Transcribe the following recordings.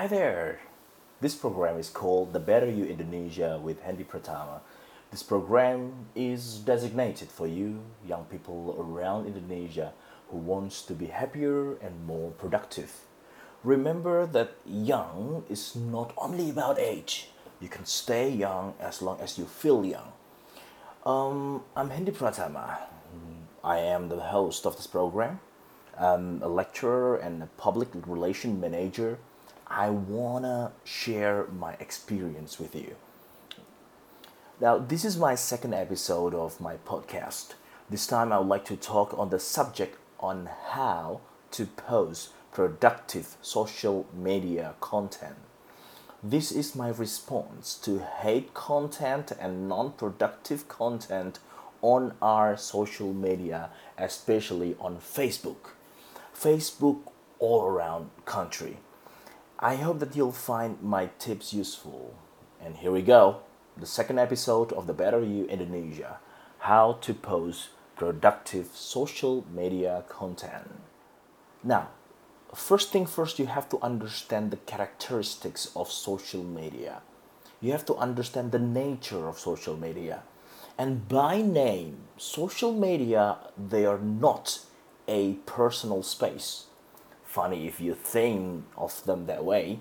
Hi there. This program is called The Better You Indonesia with Hendy Pratama. This program is designated for you, young people around Indonesia who wants to be happier and more productive. Remember that young is not only about age. You can stay young as long as you feel young. Um, I'm Hendy Pratama. I am the host of this program. I'm a lecturer and a public relation manager. I wanna share my experience with you. Now, this is my second episode of my podcast. This time, I would like to talk on the subject on how to post productive social media content. This is my response to hate content and non productive content on our social media, especially on Facebook. Facebook all around country. I hope that you'll find my tips useful. And here we go. The second episode of the Better You Indonesia. How to post productive social media content. Now, first thing first you have to understand the characteristics of social media. You have to understand the nature of social media. And by name, social media they are not a personal space. Funny if you think of them that way.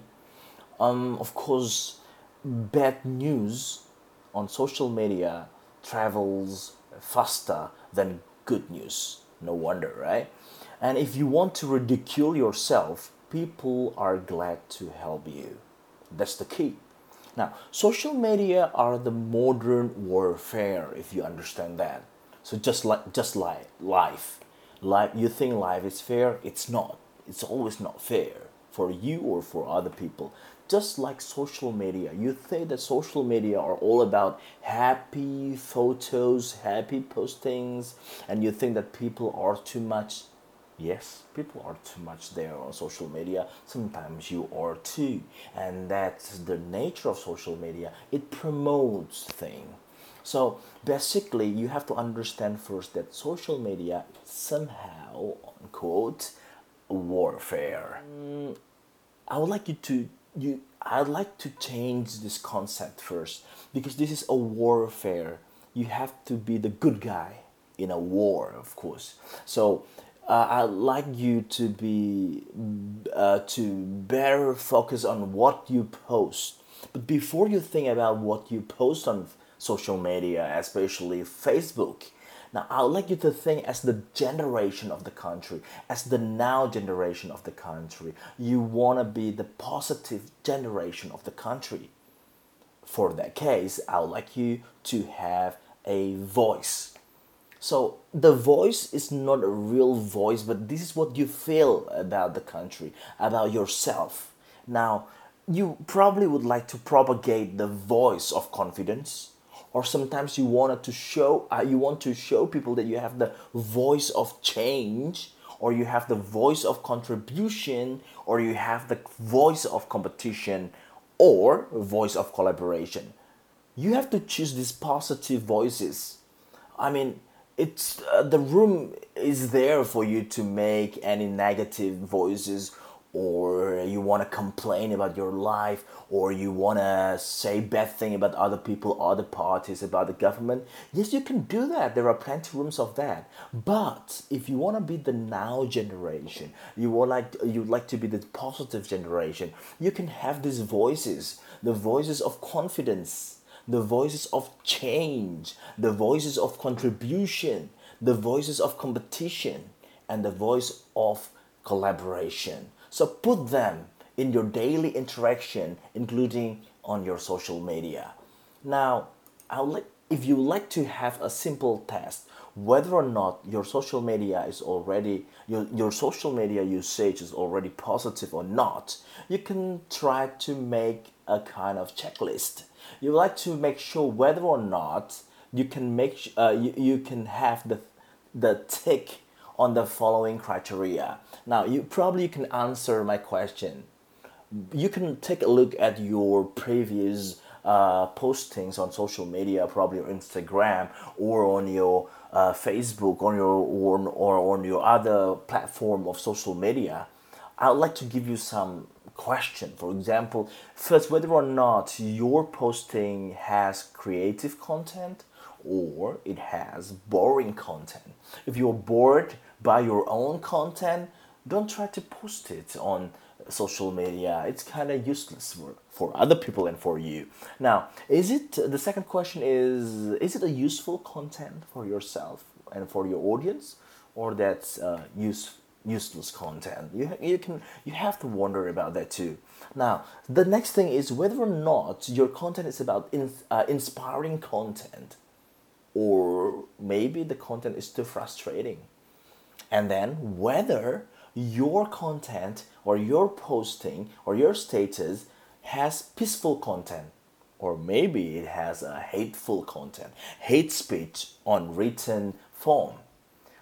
Um, of course, bad news on social media travels faster than good news. No wonder, right? And if you want to ridicule yourself, people are glad to help you. That's the key. Now, social media are the modern warfare, if you understand that. So just like just like life, life you think life is fair, it's not. It's always not fair for you or for other people. Just like social media, you think that social media are all about happy photos, happy postings, and you think that people are too much. Yes people are too much there on social media. Sometimes you are too. And that's the nature of social media. It promotes thing so basically you have to understand first that social media somehow quote warfare. Mm, i would like you to you i'd like to change this concept first because this is a warfare. You have to be the good guy in a war of course. So uh, I'd like you to be uh, to better focus on what you post. But before you think about what you post on social media, especially Facebook, now I would like you to think as the generation of the country, as the now generation of the country. You want to be the positive generation of the country. For that case, I would like you to have a voice so the voice is not a real voice, but this is what you feel about the country, about yourself. Now, you probably would like to propagate the voice of confidence, or sometimes you wanted to show uh, you want to show people that you have the voice of change, or you have the voice of contribution, or you have the voice of competition, or voice of collaboration. You have to choose these positive voices. I mean, it's uh, the room is there for you to make any negative voices or you want to complain about your life or you want to say bad thing about other people other parties about the government yes you can do that. There are plenty rooms of that. But if you want to be the now generation you want like you like to be the positive generation you can have these voices. The voices of confidence the voices of change, the voices of contribution, the voices of competition, and the voice of collaboration. So put them in your daily interaction, including on your social media. Now, like, if you like to have a simple test, whether or not your social media is already your, your social media usage is already positive or not, you can try to make a kind of checklist you like to make sure whether or not you can make uh, you, you can have the the tick on the following criteria. Now you probably can answer my question. You can take a look at your previous uh, postings on social media, probably on Instagram or on your uh, Facebook, on your or, or on your other platform of social media. I'd like to give you some question. For example, first, whether or not your posting has creative content or it has boring content. If you're bored by your own content, don't try to post it on social media. It's kind of useless for, for other people and for you. Now, is it the second question is is it a useful content for yourself and for your audience or that's uh, use, useless content? You, you can you have to wonder about that too. Now, the next thing is whether or not your content is about in, uh, inspiring content or maybe the content is too frustrating. And then whether your content or your posting or your status has peaceful content or maybe it has a hateful content, hate speech on written form.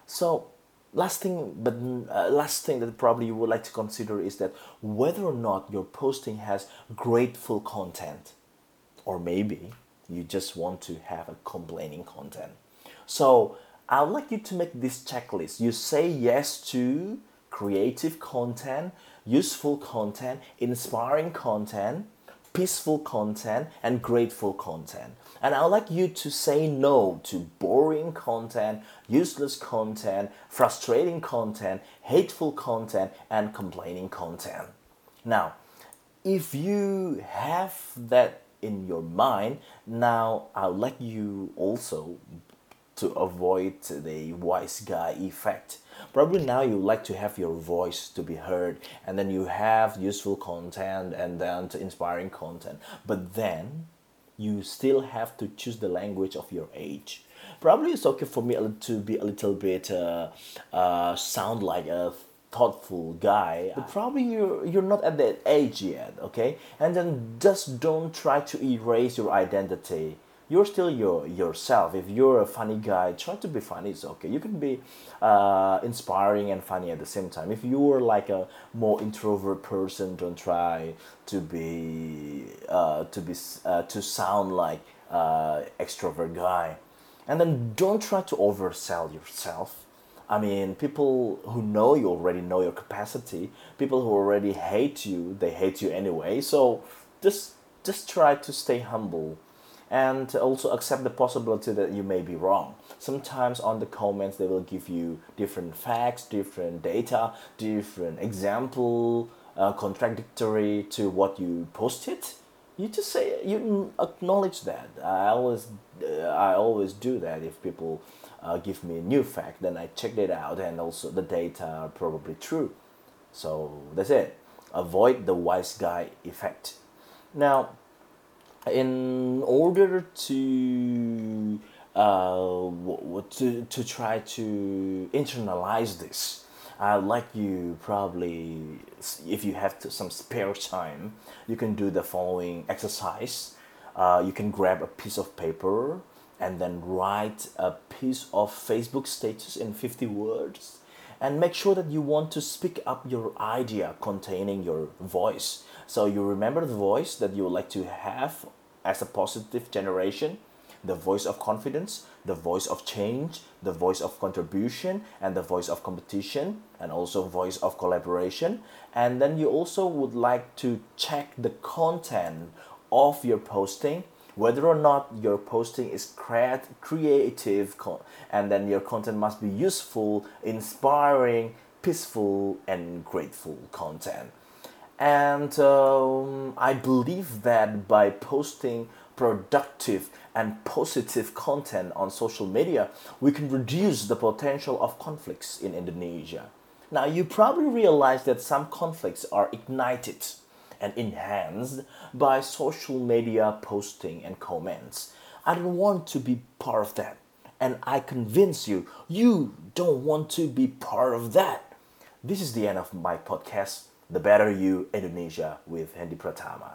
So last thing but uh, last thing that probably you would like to consider is that whether or not your posting has grateful content or maybe you just want to have a complaining content. So I'd like you to make this checklist. You say yes to creative content, useful content, inspiring content, peaceful content, and grateful content. And I'd like you to say no to boring content, useless content, frustrating content, hateful content, and complaining content. Now, if you have that in your mind, now I'll let you also to avoid the wise guy effect. Probably now you like to have your voice to be heard, and then you have useful content and then inspiring content. But then you still have to choose the language of your age. Probably it's okay for me to be a little bit uh, uh, sound like a thoughtful guy but probably you're you're not at that age yet okay and then just don't try to erase your identity you're still your yourself. If you're a funny guy try to be funny. It's okay. You can be uh, inspiring and funny at the same time. If you are like a more introvert person don't try to be uh, to be uh, to sound like uh, extrovert guy. And then don't try to oversell yourself. I mean, people who know you already know your capacity. People who already hate you, they hate you anyway. So just just try to stay humble and also accept the possibility that you may be wrong. Sometimes on the comments they will give you different facts, different data, different example, uh, contradictory to what you posted. You just say you acknowledge that. I always uh, I always do that if people uh, give me a new fact, then I check it out, and also the data are probably true. So that's it. Avoid the wise guy effect. Now, in order to uh, to to try to internalize this, I'd like you probably, if you have to, some spare time, you can do the following exercise. Uh, you can grab a piece of paper and then write a piece of Facebook status in 50 words and make sure that you want to speak up your idea containing your voice. So you remember the voice that you would like to have as a positive generation, the voice of confidence, the voice of change, the voice of contribution, and the voice of competition, and also voice of collaboration. And then you also would like to check the content of your posting whether or not your posting is creative and then your content must be useful inspiring peaceful and grateful content. And um, i believe that by posting productive and positive content on social media we can reduce the potential of conflicts in indonesia. Now you probably realize that some conflicts are ignited and enhanced by social media posting and comments. I don't want to be part of that. And I convince you, you don't want to be part of that. This is the end of my podcast, The Better You Indonesia with Hendy Pratama.